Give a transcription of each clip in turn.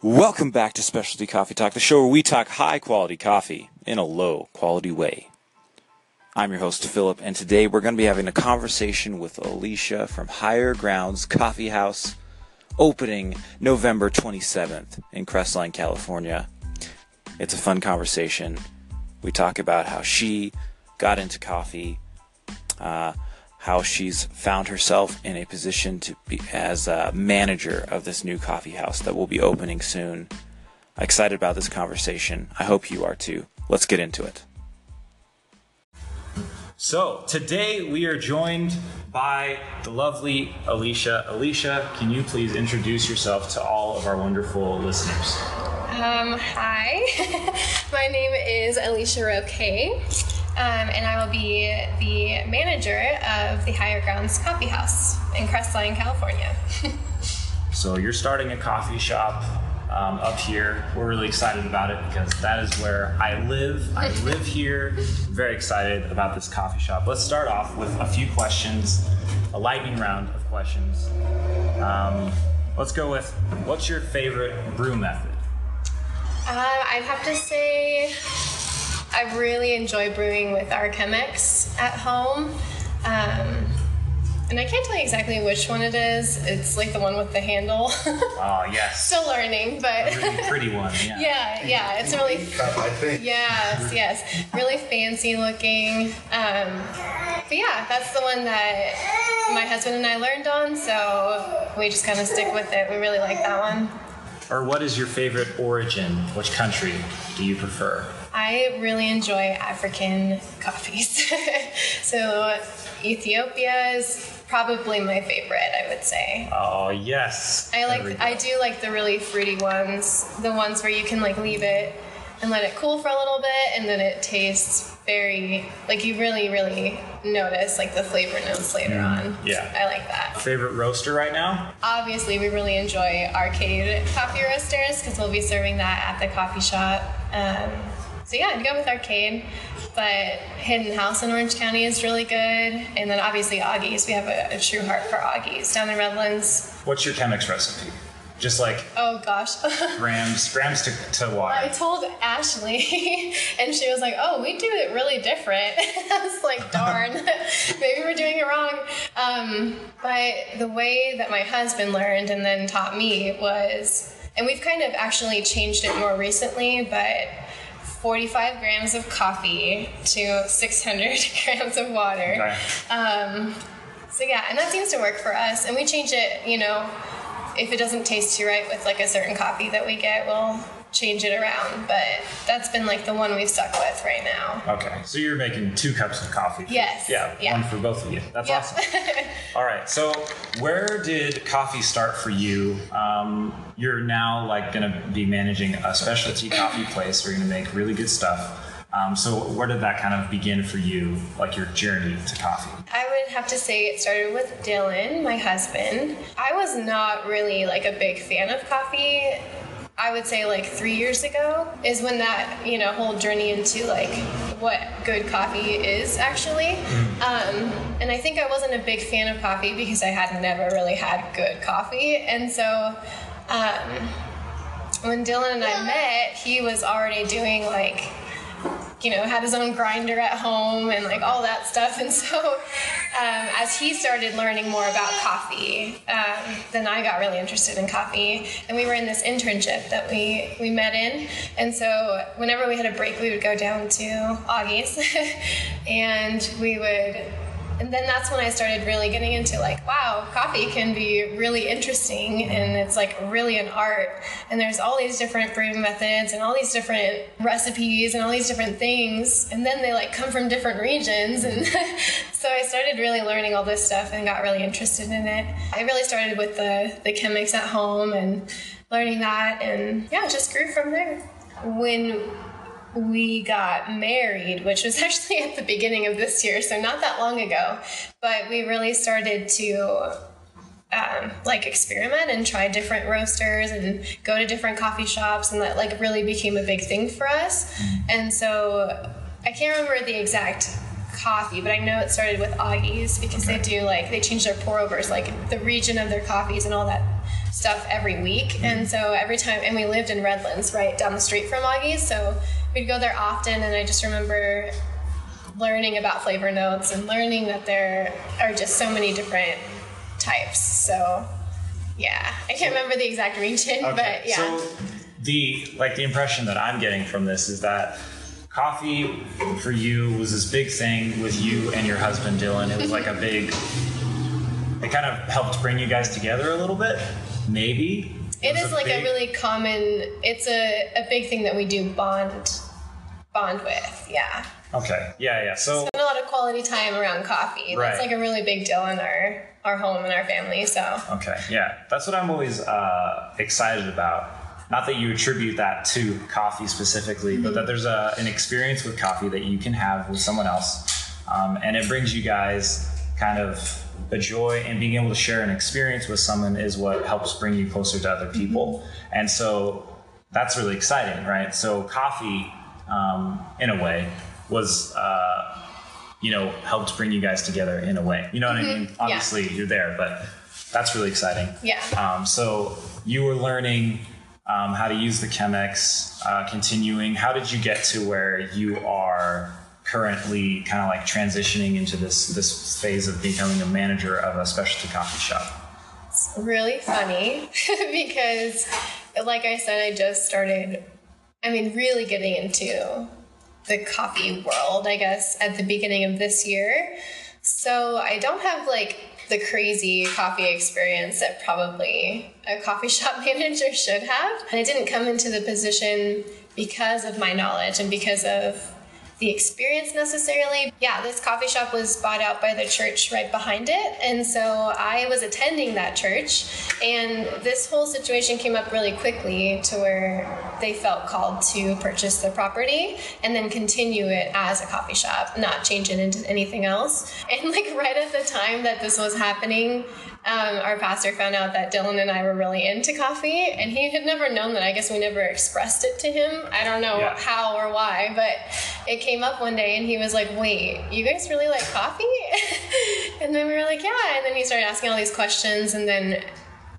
Welcome back to Specialty Coffee Talk, the show where we talk high quality coffee in a low quality way. I'm your host, Philip, and today we're going to be having a conversation with Alicia from Higher Grounds Coffee House, opening November 27th in Crestline, California. It's a fun conversation. We talk about how she got into coffee, uh, how she's found herself in a position to be as a manager of this new coffee house that will be opening soon. Excited about this conversation. I hope you are too. Let's get into it. So, today we are joined by the lovely Alicia. Alicia, can you please introduce yourself to all of our wonderful listeners? Um, hi, my name is Alicia Roque um, and I will be the manager of the Higher Grounds Coffee House in Crestline, California. so you're starting a coffee shop um, up here. We're really excited about it because that is where I live. I live here. very excited about this coffee shop. Let's start off with a few questions, a lightning round of questions. Um, let's go with what's your favorite brew method? Uh, I'd have to say I really enjoy brewing with our Chemex at home. Um, and I can't tell you exactly which one it is. It's like the one with the handle. Oh yes. Still learning, but a really pretty one. Yeah. yeah, yeah. It's really. I think. Yes, yes. Really fancy looking. Um, but yeah, that's the one that my husband and I learned on, so we just kind of stick with it. We really like that one. Or what is your favorite origin? Which country do you prefer? I really enjoy African coffees. so Ethiopia is probably my favorite, I would say. Oh yes. I like I do like the really fruity ones, the ones where you can like leave it and let it cool for a little bit and then it tastes very like you really really notice like the flavor notes later mm, on yeah i like that favorite roaster right now obviously we really enjoy arcade coffee roasters because we'll be serving that at the coffee shop um, so yeah, I'd go with Arcade, but Hidden House in Orange County is really good, and then obviously Augie's. We have a, a true heart for Augie's down in Redlands. What's your Chemex recipe? Just like oh gosh, grams grams to, to water. I told Ashley, and she was like, "Oh, we do it really different." I was like, "Darn, maybe we're doing it wrong." Um, but the way that my husband learned and then taught me was, and we've kind of actually changed it more recently, but 45 grams of coffee to 600 grams of water. Okay. Um, so yeah, and that seems to work for us. And we change it, you know, if it doesn't taste too right with like a certain coffee that we get, we'll change it around. But that's been like the one we've stuck with right now. Okay, so you're making two cups of coffee. Yes. Yeah, yeah. one for both of you. That's yep. awesome. All right, so where did coffee start for you? Um, you're now like going to be managing a specialty coffee place. We're going to make really good stuff. Um, so where did that kind of begin for you, like your journey to coffee? I would have to say it started with Dylan, my husband. I was not really like a big fan of coffee I would say like three years ago is when that you know whole journey into like what good coffee is actually. Mm. Um, and I think I wasn't a big fan of coffee because I had never really had good coffee, and so. Um, when Dylan and I met, he was already doing like you know, had his own grinder at home and like all that stuff. And so, um, as he started learning more about coffee, um, then I got really interested in coffee. And we were in this internship that we, we met in. And so, whenever we had a break, we would go down to Augie's and we would and then that's when I started really getting into like, wow, coffee can be really interesting and it's like really an art. And there's all these different brewing methods and all these different recipes and all these different things. And then they like come from different regions. And so I started really learning all this stuff and got really interested in it. I really started with the, the Chemex at home and learning that. And yeah, just grew from there. When we got married, which was actually at the beginning of this year, so not that long ago. But we really started to um, like experiment and try different roasters and go to different coffee shops, and that like really became a big thing for us. And so I can't remember the exact coffee, but I know it started with Augie's because okay. they do like they change their pour overs, like the region of their coffees and all that stuff every week. And so every time, and we lived in Redlands, right down the street from Augie's. So we'd go there often. And I just remember learning about flavor notes and learning that there are just so many different types. So yeah, I can't remember the exact region, Okay, but yeah. So the like the impression that I'm getting from this is that coffee for you was this big thing with you and your husband Dylan. It was like a mm-hmm. big. It kind of helped bring you guys together a little bit, maybe. It was like big- a really common. It's a, a big thing that we do bond bond with. Yeah, okay. Yeah, yeah. So spend a lot of quality time around coffee. Right. That's like a really big deal in our our home and our family. So Okay, yeah, that's what I'm always uh, excited about. Not that you attribute that to coffee specifically, but that there's a, an experience with coffee that you can have with someone else, um, and it brings you guys kind of a joy. And being able to share an experience with someone is what helps bring you closer to other people. And so that's really exciting, right? So coffee, um, in a way, was. Uh, you know, helped bring you guys together in a way. You know what I mean? Obviously, you're there, but that's really exciting. Yeah. Um, so you were learning um, how to use the Chemex, uh, continuing. How did you get to where you are currently, kind of like transitioning into this this phase of becoming a manager of a specialty coffee shop? it's really funny because, like I said, I just started. I mean, really getting into the coffee world, I guess, at the beginning of this year. So I don't have like the crazy coffee experience that probably a coffee shop manager should have. And I didn't come into the position because of my knowledge and because of the experience necessarily. Yeah, this coffee shop was bought out by the church right behind it. And so I was attending that church. And this whole situation came up really quickly to where they felt called to purchase the property and then continue it as a coffee shop, not change it into anything else. And like right at the time that this was happening, um, our pastor found out that Dylan and I were really into coffee, and he had never known that. I guess we never expressed it to him. I don't know Yeah. how or why, but it came up one day, and he was like, "Wait, you guys really like coffee?" and then we were like, "Yeah." And then he started asking all these questions, and then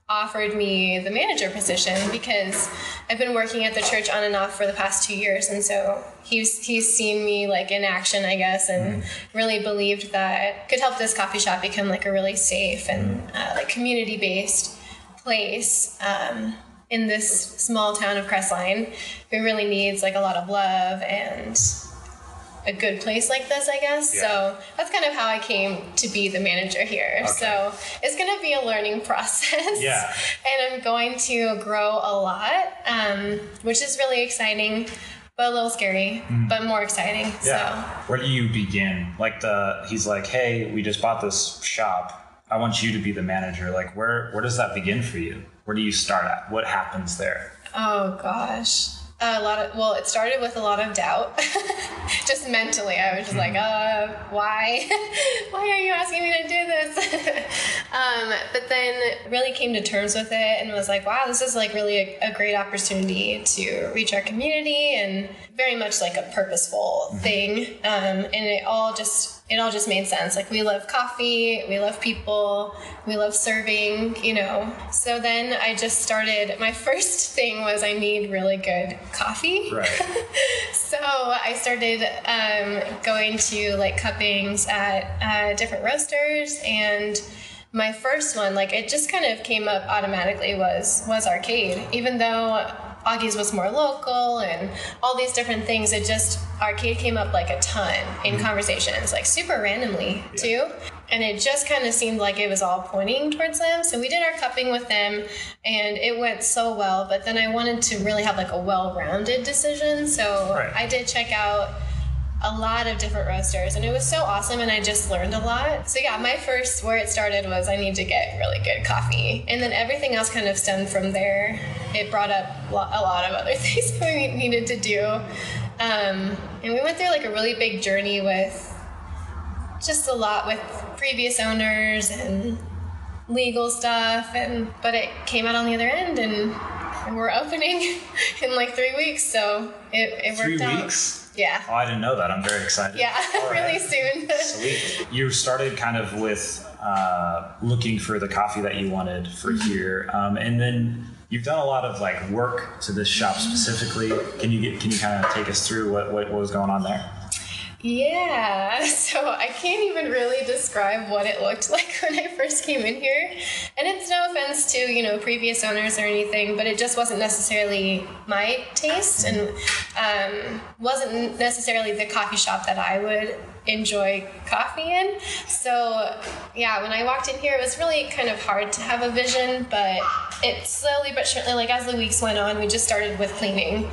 offered me the manager position because I've been working at the church on and off for the past two years, and so he's he's seen me like in action, I guess, and really believed that could help this coffee shop become like a really safe and uh, like community based place. Um, in this small town of Crestline, who really needs like a lot of love and a good place like this, I guess. Yeah. So that's kind of how I came to be the manager here. So it's going to be a learning process. Yeah. And I'm going to grow a lot, um, which is really exciting, but a little scary, but more exciting. Yeah. Where do you begin? Like the he's like, hey, we just bought this shop. I want you to be the manager. Like, where where does that begin for you? Where do you start at? What happens there? Oh gosh. A lot of well, it started with a lot of doubt, just mentally. I was just like, uh, why, why are you asking me to do this? um, but then really came to terms with it and was like, wow, this is like really a, a great opportunity to reach our community and very much like a purposeful thing. Um, and it all just it all just made sense. Like we love coffee, we love people, we love serving, you know. So then I just started. My first thing was I need really good coffee. Right. So I started um, going to like cuppings at uh, different roasters, and my first one, like it just kind of came up automatically, was was arcade. Even though Augie's was more local and all these different things, it just arcade came up like a ton in mm-hmm. conversations, like super randomly too. And it just kind of seemed like it was all pointing towards them. So we did our cupping with them and it went so well. But then I wanted to really have like a well rounded decision. So Right. I did check out a lot of different roasters and it was so awesome and I just learned a lot. So yeah, my first where it started was I need to get really good coffee. And then everything else kind of stemmed from there. It brought up a lot of other things we needed to do. Um, and we went through like a really big journey with just a lot with previous owners and legal stuff and but it came out on the other end and we're opening in like three weeks so it, it worked Three out weeks? Yeah. Oh, I didn't know that. I'm very excited. Yeah, All really right. soon. Sweet. You started kind of with uh, looking for the coffee that you wanted for Mm-hmm. here, um, and then you've done a lot of like work to this shop specifically. Can you get? Can you kind of take us through what, what, what was going on there? Yeah, so I can't even really describe what it looked like when I first came in here. And it's no offense to, you know, previous owners or anything, but it just wasn't necessarily my taste and um, wasn't necessarily the coffee shop that I would enjoy coffee in. So, yeah, when I walked in here, it was really kind of hard to have a vision, but it slowly but surely, like as the weeks went on, we just started with cleaning.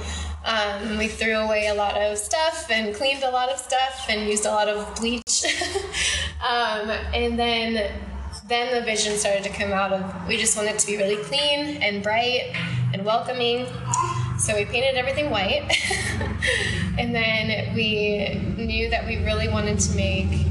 Um, we threw away a lot of stuff and cleaned a lot of stuff and used a lot of bleach. um, and then then the vision started to come out of we just wanted to be really clean and bright and welcoming. So we painted everything white. and then we knew that we really wanted to make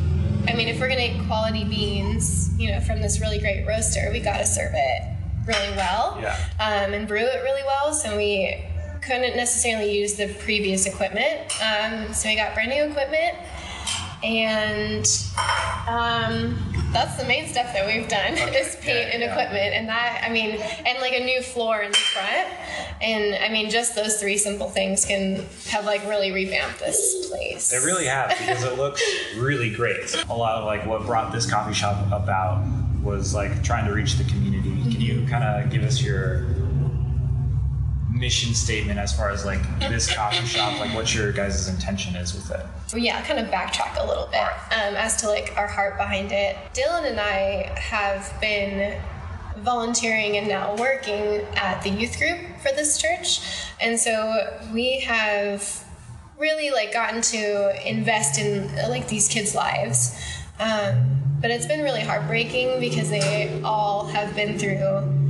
I mean, if we're gonna get quality beans, you know, from this really great roaster, we gotta serve it really well Yeah. um, and brew it really well. So we couldn't necessarily use the previous equipment. Um, so we got brand new equipment, and um, that's the main stuff that we've done Okay. is paint Yeah, and yeah. equipment, and that I mean, and like a new floor in the front. And I mean, just those three simple things can have like really revamped this place. They really have because it looks really great. A lot of like what brought this coffee shop about was like trying to reach the community. Can you kind of give us your mission statement as far as like this coffee shop, like what your guys' intention is with it? Well, yeah, kind of backtrack a little bit um, as to like our heart behind it. Dylan and I have been volunteering and now working at the youth group for this church, and so we have really like gotten to invest in uh, like these kids' lives. Um, but it's been really heartbreaking because they all have been through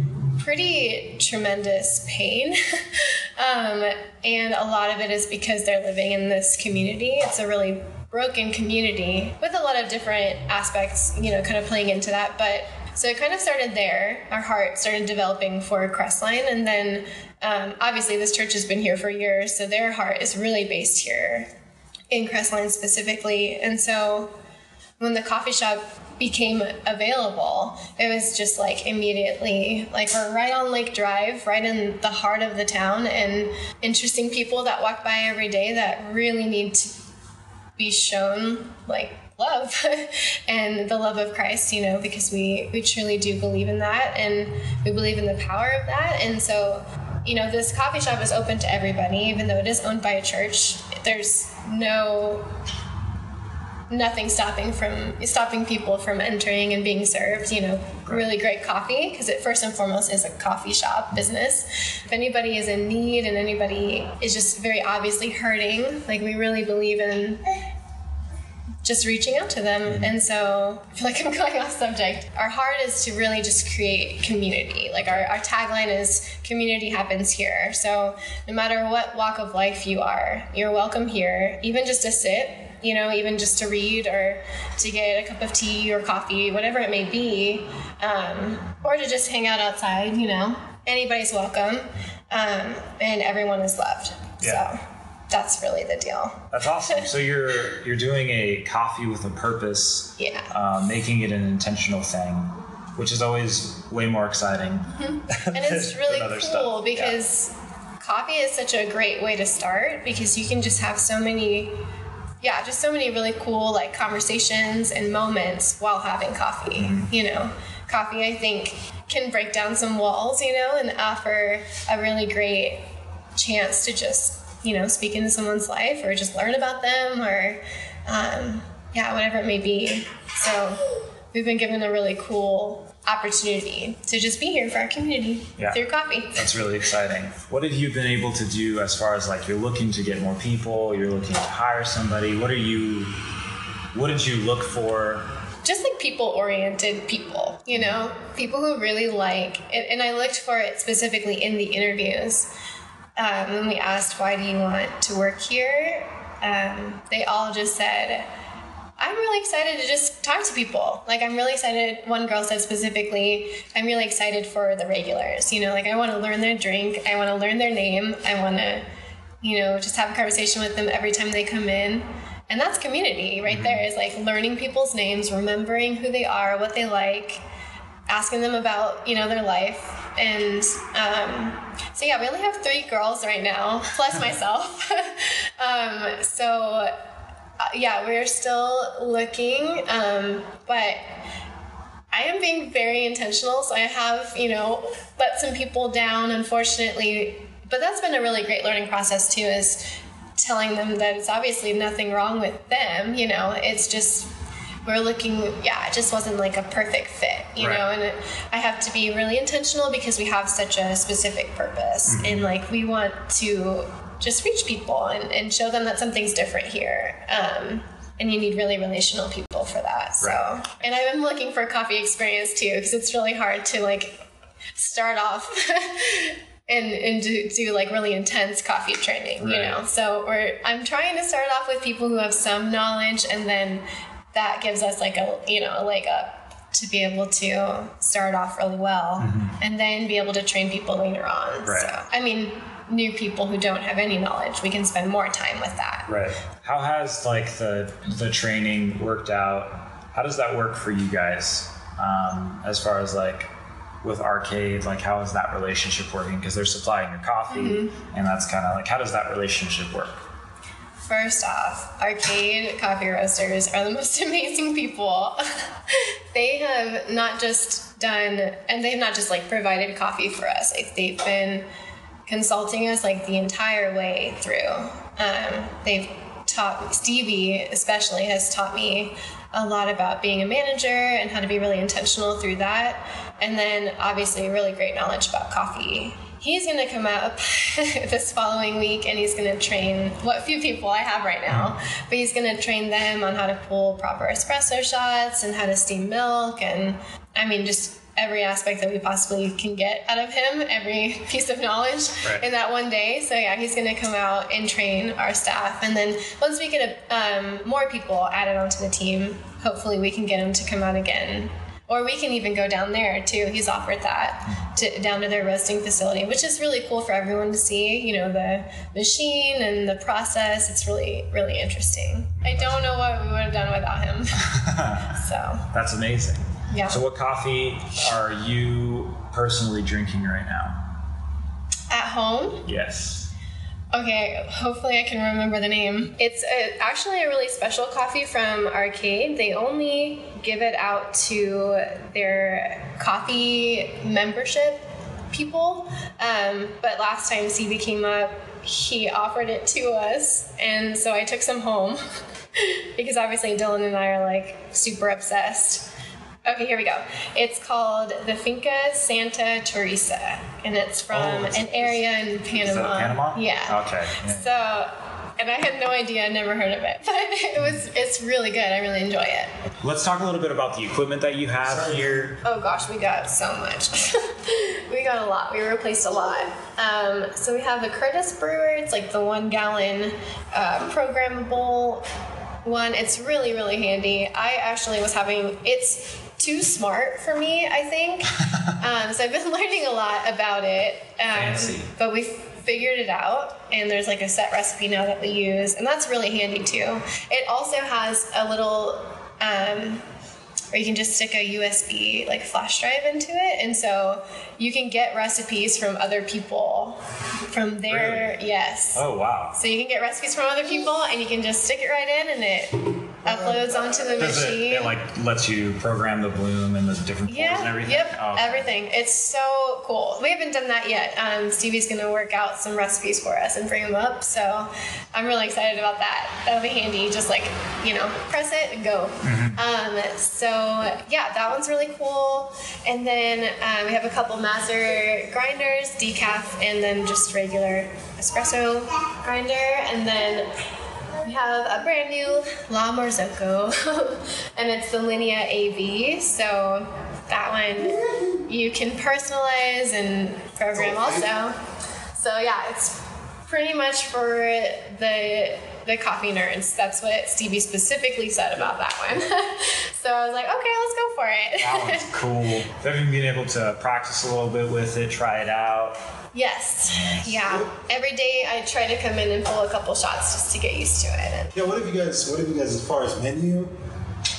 pretty tremendous pain. um, and a lot of it is because they're living in this community. It's a really broken community with a lot of different aspects, you know, kind of playing into that. But so it kind of started there. Our heart started developing for Crestline. And then um, obviously, this church has been here for years. So their heart is really based here in Crestline specifically. And so when the coffee shop became available, it was just like immediately like we're right on Lake Drive, right in the heart of the town, and interesting people that walk by every day that really need to be shown like love and the love of Christ, you know, because we we truly do believe in that and we believe in the power of that. And so, you know, this coffee shop is open to everybody, even though it is owned by a church. There's no nothing stopping from stopping people from entering and being served you know really great coffee because it first and foremost is a coffee shop business. If anybody is in need and anybody is just very obviously hurting like we really believe in just reaching out to them. Mm-hmm. And so i feel like i'm going off subject. Our heart is to really just create community. Like our, our tagline is community happens here. So no matter what walk of life you are you're welcome here. Even just to sit you know, even just to read or to get a cup of tea or coffee, whatever it may be, um, or to just hang out outside, you know, anybody's welcome um, and everyone is loved. Yeah. So that's really the deal. That's awesome. so you're you're doing a coffee with a purpose, Yeah. uh, making it an intentional thing, which is always way more exciting. and it's really cool stuff. Yeah. because coffee is such a great way to start because you can just have so many yeah just so many really cool like conversations and moments while having coffee Mm-hmm. you know coffee i think can break down some walls you know and offer a really great chance to just you know speak into someone's life or just learn about them or um, yeah whatever it may be so we've been given a really cool opportunity to just be here for our community Yeah. through coffee That's really exciting. What have you been able to do as far as like you're looking to get more people, you're looking to hire somebody? What are you? What did you look for? just like people oriented people, you know, people who really like and, and I looked for it specifically in the interviews. Um, when we asked, why do you want to work here? Um, they all just said, I'm really excited to just talk to people. Like, I'm really excited. One girl said specifically, I'm really excited for the regulars. You know, like, I want to learn their drink, I want to learn their name, I want to, you know, just have a conversation with them every time they come in. And that's community right there is like learning people's names, remembering who they are, what they like, asking them about, you know, their life. And um, so, yeah, we only have three girls right now, plus myself. um, so, uh, yeah, we're still looking, um, but I am being very intentional. So I have, you know, let some people down, unfortunately. But that's been a really great learning process too, is telling them that it's obviously nothing wrong with them. You know, it's just we're looking. Yeah, it just wasn't like a perfect fit. You Right. know, and it, I have to be really intentional because we have such a specific purpose, and like we want to just reach people and, and show them that something's different here. Um, and you need really relational people for that. So, Right. and I've been looking for a coffee experience too because it's really hard to like start off and and do, do like really intense coffee training, you know. So we're I'm trying to start off with people who have some knowledge, and then that gives us like a you know a leg up to be able to start off really well, and then be able to train people later on. Mm-hmm. Right. So I mean, new people who don't have any knowledge, we can spend more time with that. Right. How has like the the training worked out? How does that work for you guys? Um, as far as like with arcade, like how is that relationship working? Because they're supplying your coffee, Mm-hmm. and that's kind of like how does that relationship work? First off, arcade coffee roasters are the most amazing people. they have not just done, and they've not just like provided coffee for us. Like, they've been consulting us like the entire way through. Um, they've taught Stevie, especially, has taught me a lot about being a manager and how to be really intentional through that. And then obviously, really great knowledge about coffee. He's going to come up this following week and he's going to train what few people I have right now, but he's going to train them on how to pull proper espresso shots and how to steam milk. And I mean, just every aspect that we possibly can get out of him, every piece of knowledge Right. in that one day. So yeah, he's going to come out and train our staff, and then once we get a, um, more people added onto the team, hopefully we can get him to come out again, or we can even go down there too. He's offered that to down to their roasting facility, which is really cool for everyone to see. You know the machine and the process. It's really really interesting. I don't know what we would have done without him. so That's amazing. Yeah. So what coffee are you personally drinking right now? at home. Yes. Okay, hopefully I can remember the name. It's a, actually a really special coffee from Arcade. They only give it out to their coffee membership people. Um, but last time CB came up, he offered it to us, and so I took some home because obviously Dylan and I are like super obsessed. Okay, here we go. It's called the Finca Santa Teresa, and it's from Oh, it's- an area in Panama. Is that Panama? Yeah. Okay. yeah. So, and I had no idea, I never heard of it, but it was it's really good. I really enjoy it. Let's talk a little bit about the equipment that you have here. Oh gosh, we got so much. we got a lot. We replaced a lot. Um, so we have the Curtis brewer. It's like the one gallon uh, programmable one. It's really really handy. I actually was having it's too smart for me. I think. um, so I've been learning a lot about it. Um. But we figured it out and there's like a set recipe now that we use and that's really handy too it also has a little um, or you can just stick a USB like flash drive into it, and so you can get recipes from other people from there. Really? yes. Oh wow. So you can get recipes from other people, and you can just stick it right in, and it uploads onto the Does machine. it like lets you program the bloom and the different yeah, and everything? yep, Oh, everything. It's so cool. We haven't done that yet. Um, Stevie's gonna work out some recipes for us and bring them up, so I'm really excited about that. That'll be handy. Just like you know, press it and go. Mm-hmm. Um, so yeah, that one's really cool. And then um, we have a couple Mazzer grinders, decaf, and then just regular espresso grinder, and then. We have a brand new La Marzocco, and it's the Linea AV. So that one you can personalize and program also. So yeah, it's pretty much for the the coffee nerds. That's what Stevie specifically said about that one. so I was like, okay, let's go for it. That one's cool. You been able to practice a little bit with it, try it out? Yes, yeah. Every day I try to come in and pull a couple shots just to get used to it. Yeah, what have you guys? What have you guys as far as menu?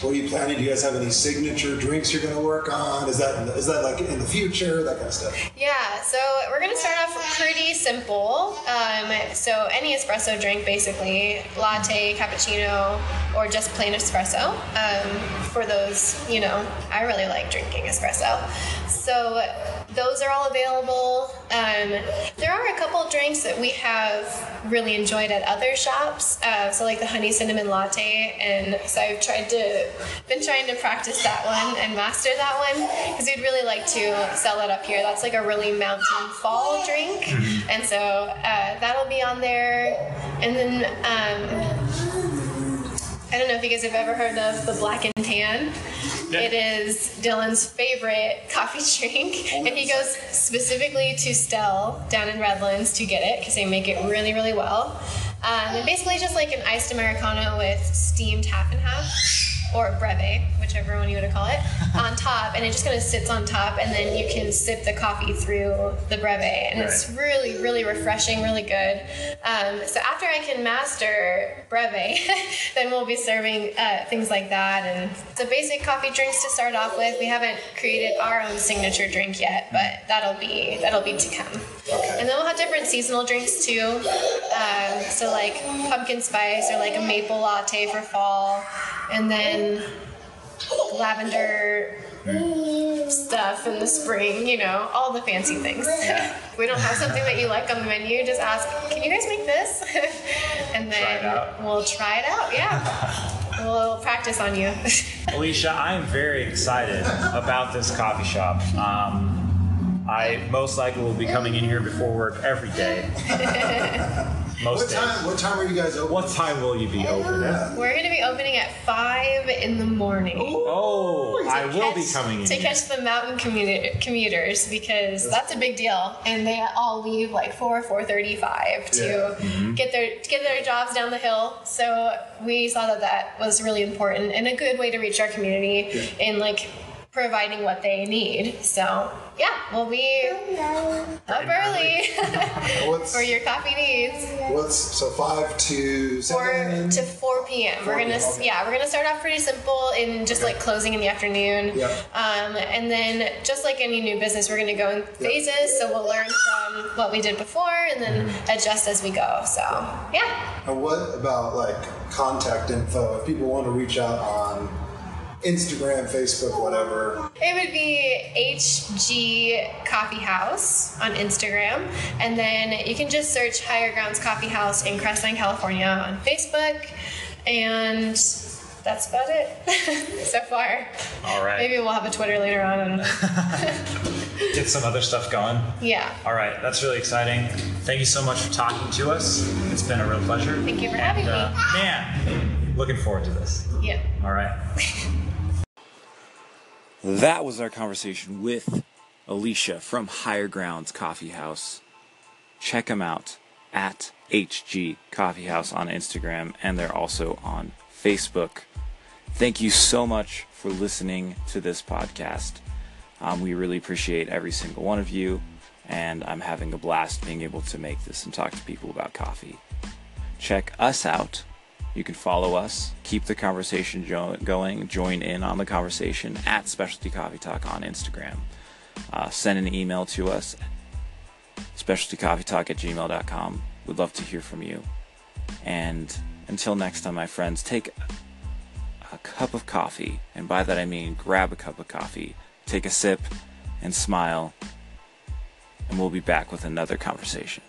What are you planning? Do you guys have any signature drinks you're going to work on? Is that is that like in the future? That kind of stuff. Yeah, so we're gonna start off pretty simple. Um, so any espresso drink, basically, latte, cappuccino, or just plain espresso. Um, for those, you know, I really like drinking espresso. So those are all available. Um, there are a couple drinks that we have really enjoyed at other shops. Uh, so like the honey cinnamon latte, and so I've tried to been trying to practice that one and master that one because we'd really like to sell that up here. That's like a really mountain fall drink, and so uh, that'll be on there. And then um, I don't know if you guys have ever heard of the black and tan. Yeah. It is Dylan's favorite coffee drink, and he goes specifically to Stell down in Redlands to get it because they make it really, really well. Um, and basically, just like an iced americano with steamed half and half, or breve, whichever one you want to call it, on top, and it just kind of sits on top, and then you can sip the coffee through the breve, and it's really, really refreshing, really good. Um, so after I can master breve, then we'll be serving uh, things like that, and so basic coffee drinks to start off with. We haven't created our own signature drink yet, but that'll be that'll be to come. And then we'll have different seasonal drinks too. Um, so like pumpkin spice or like a maple latte for fall, and then lavender stuff in the spring, you know, all the fancy things. If we don't have something that you like on the menu, just ask, can you guys make this? and then out. we'll try it out, yeah. we'll practice on you. Alicia, I am very excited about this coffee shop. Um, I most likely will be coming in here before work every day. Most What days. time? What time are you guys open? What time will you be open at? We're going to be opening at 5 in the morning. Oh, to I will be catch- coming in. to catch the mountain commuter, commuters because that's a big deal, and they all leave like four four thirty five to Yeah. Mm-hmm. get their to get their jobs down the hill. So we saw that that was really important and a good way to reach our community in like providing what they need. So yeah, we'll be up early for your coffee needs. what's so five to Four seven? to four p.m. We're gonna okay. yeah, we're gonna start off pretty simple in just like closing in the afternoon. Yeah. Um, and then just like any new business, we're gonna go in phases. So we'll learn from what we did before and then Mm-hmm. adjust as we go. So yeah. And what about like contact info? If people want to reach out on Instagram, Facebook, whatever. It would be HG Coffee House on Instagram. And then you can just search Higher Grounds Coffee House in Crestline, California on Facebook. And that's about it so far. All right. Maybe we'll have a Twitter later on. I don't know. Get some other stuff going. Yeah. All right, that's really exciting. Thank you so much for talking to us. It's been a real pleasure. Thank you for And, having me. uh, Man, looking forward to this. Yeah. All right. That was our conversation with Alicia from Higher Grounds Coffee House. Check them out at HG Coffee House on Instagram, and they're also on Facebook. Thank you so much for listening to this podcast. Um, we really appreciate every single one of you, and I'm having a blast being able to make this and talk to people about coffee. Check us out. You can follow us, keep the conversation jo- going, join in on the conversation at Specialty Coffee Talk on Instagram. Uh, send an email to us, specialtycoffeetalk at gmail.com. We'd love to hear from you. And until next time, my friends, take a cup of coffee, and by that I mean grab a cup of coffee, take a sip, and smile, and we'll be back with another conversation.